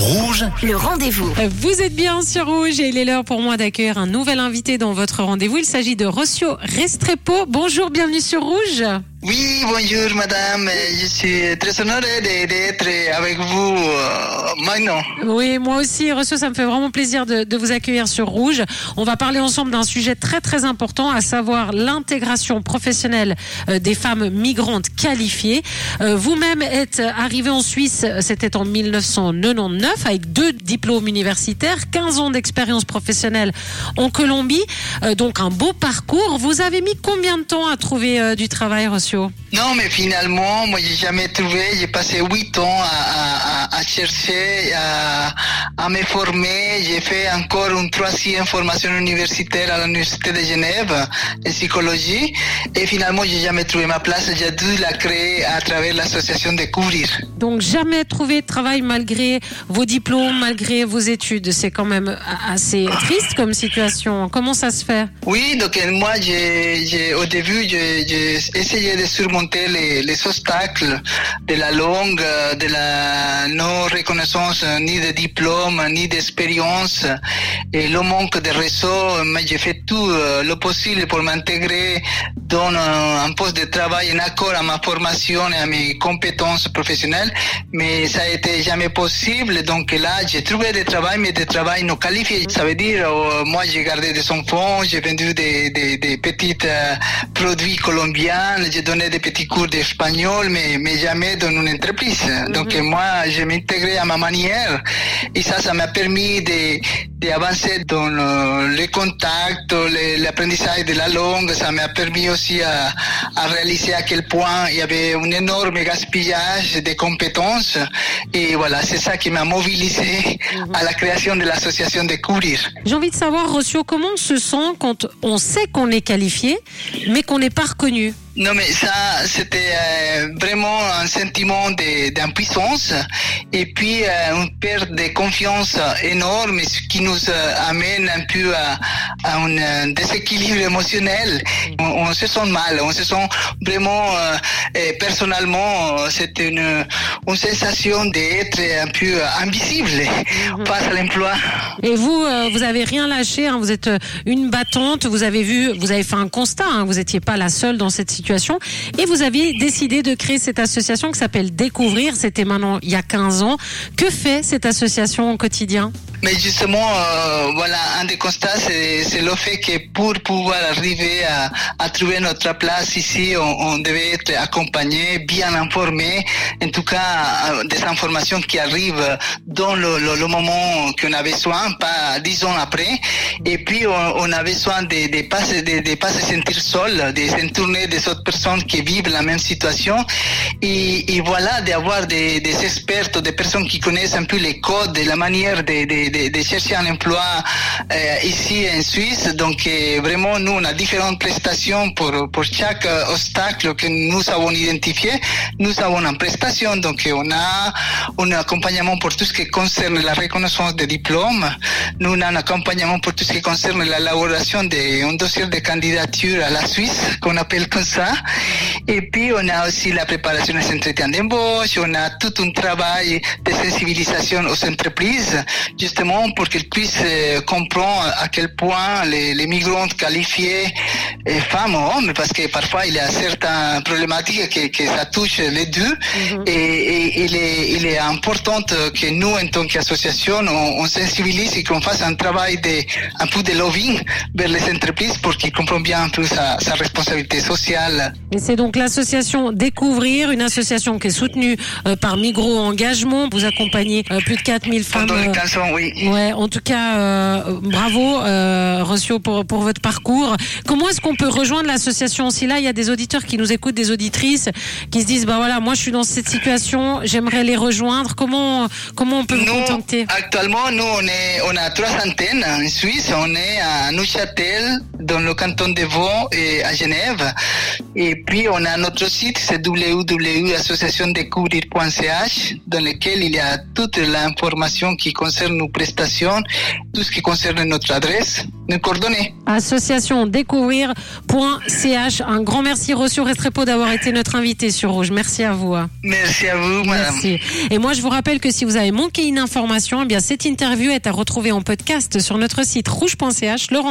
Rouge, Le rendez-vous. Vous êtes bien sur Rouge et il est l'heure pour moi d'accueillir un nouvel invité dans votre rendez-vous. Il s'agit de Rossio Restrepo. Bonjour, bienvenue sur Rouge. Oui, bonjour madame, je suis très honoré de- d'être avec vous euh, maintenant. Oui, moi aussi, Rossio, ça me fait vraiment plaisir de, de vous accueillir sur Rouge. On va parler ensemble d'un sujet très très important, à savoir l'intégration professionnelle euh, des femmes migrantes qualifiées. Euh, Vous-même êtes arrivé en Suisse, c'était en 1999, avec deux diplômes universitaires, 15 ans d'expérience professionnelle en Colombie, Euh, donc un beau parcours. Vous avez mis combien de temps à trouver euh, du travail, Rossio Non, mais finalement, moi j'ai jamais trouvé, j'ai passé huit ans à, à- à- à chercher, à, à me former. J'ai fait encore une troisième formation universitaire à l'Université de Genève en psychologie. Et finalement, j'ai jamais trouvé ma place. J'ai dû la créer à travers l'association Découvrir. Donc jamais trouvé de travail malgré vos diplômes, malgré vos études. C'est quand même assez triste comme situation. Comment ça se fait? Oui, donc moi, j'ai- au début, j'ai, essayé de surmonter les, les obstacles de la langue, de la non-reconnaissance ni de diplôme, ni d'expérience, et le manque de réseau. Mais j'ai fait tout euh, le possible pour m'intégrer dans un poste de travail en accord à ma formation et à mes compétences professionnelles, mais ça a été jamais possible. Donc là, j'ai trouvé des travail, mais des travail non qualifiés. Ça veut dire, euh, moi, j'ai gardé des enfants, j'ai vendu des, des, des petits euh, produits colombiens, j'ai donné des petits cours d'espagnol, mais, mais jamais dans une entreprise. Donc euh, moi, je m'intégrais à ma manière, et ça, ça m'a permis de d'avancer dans euh, les contacts, l'apprentissage de la langue. Ça m'a permis aussi à, à réaliser à quel point il y avait un énorme gaspillage de compétences. Et voilà, c'est ça qui m'a mobilisé à la création de l'association Découvrir. J'ai envie de savoir, Rossio, comment on se sent quand on sait qu'on est qualifié, mais qu'on n'est pas reconnu? Non, mais ça, c'était euh, vraiment un sentiment d'impuissance et puis euh, une perte de confiance énorme, ce qui nous euh, amène un peu à, à un déséquilibre émotionnel. On, on se sent mal, on se sent vraiment, et personnellement, c'est une, une sensation d'être un peu invisible face à l'emploi. Et vous, vous avez rien lâché. hein, vous êtes une battante. Vous avez vu, vous avez fait un constat. hein, vous n'étiez pas la seule dans cette situation, et vous aviez décidé de créer cette association qui s'appelle Découvrir. C'était maintenant il y a 15 ans. Que fait cette association au quotidien? Mais justement, euh, voilà, un des constats, c'est le fait que pour pouvoir arriver à, à trouver notre place ici, on, on devait être accompagné, bien informé, en tout cas euh, des informations qui arrivent dans le, le, le moment qu'on a besoin, pas dix ans après. Et puis on, on a besoin de de pas de, de pas se sentir seul, de s'entourner des autres personnes qui vivent la même situation. Et, et voilà, d'avoir des, des experts, des personnes qui connaissent un peu les codes la manière de, de, de, de chercher un emploi euh, ici en Suisse. Donc euh, vraiment, nous, on a différentes prestations pour, pour chaque euh, obstacle que nous avons identifié. Nous avons une prestation, donc on a un accompagnement pour tout ce qui concerne la reconnaissance des diplômes. Nous, on a un accompagnement pour tout ce qui concerne l'élaboration d'un dossier de candidature à la Suisse, qu'on appelle comme ça. Et puis, on a aussi la préparation des entretiens d'embauche, on a tout un travail de sensibilisation aux entreprises, justement pour qu'elles puissent euh, comprendre à quel point les, les migrants qualifiés, euh, femmes ou hommes, parce que parfois il y a certaines problématiques que, que ça touche les deux, et, et il, est, il est important que nous, en tant qu'association, on, on sensibilise et qu'on fasse un travail de, un peu de lobbying vers les entreprises pour qu'ils comprennent bien un peu sa, sa responsabilité sociale. Et c'est donc l'association Découvrir, une association qui est soutenue euh, par Migros Engagement. Vous accompagnez euh, plus de 4000 femmes. Pendant les euh, 15 ans, oui. Ouais, en tout cas, euh, bravo, euh, Rossio, pour, pour votre parcours. Comment est-ce qu'on peut rejoindre l'association Si là, il y a des auditeurs qui nous écoutent, des auditrices, qui se disent, bah voilà, moi je suis dans cette situation, j'aimerais les rejoindre. Comment, comment on peut vous Nous, contacter? actuellement, nous, on, est, on a trois antennes en Suisse. On est à Neuchâtel, dans le canton de Vaud et à Genève. Et puis, on a notre site, c'est www.associationdécouvrir.ch, dans lequel il y a toute l'information qui concerne nos prestations, tout ce qui concerne notre adresse, nos coordonnées. Associationdécouvrir.ch. Un grand merci, Rossio Restrepo, d'avoir été notre invité sur Rouge. Merci à vous. Merci à vous, madame. Merci. Et moi, je vous rappelle que si vous avez manqué une information, eh bien, cette interview est à retrouver en podcast sur notre site rouge.ch. Laurent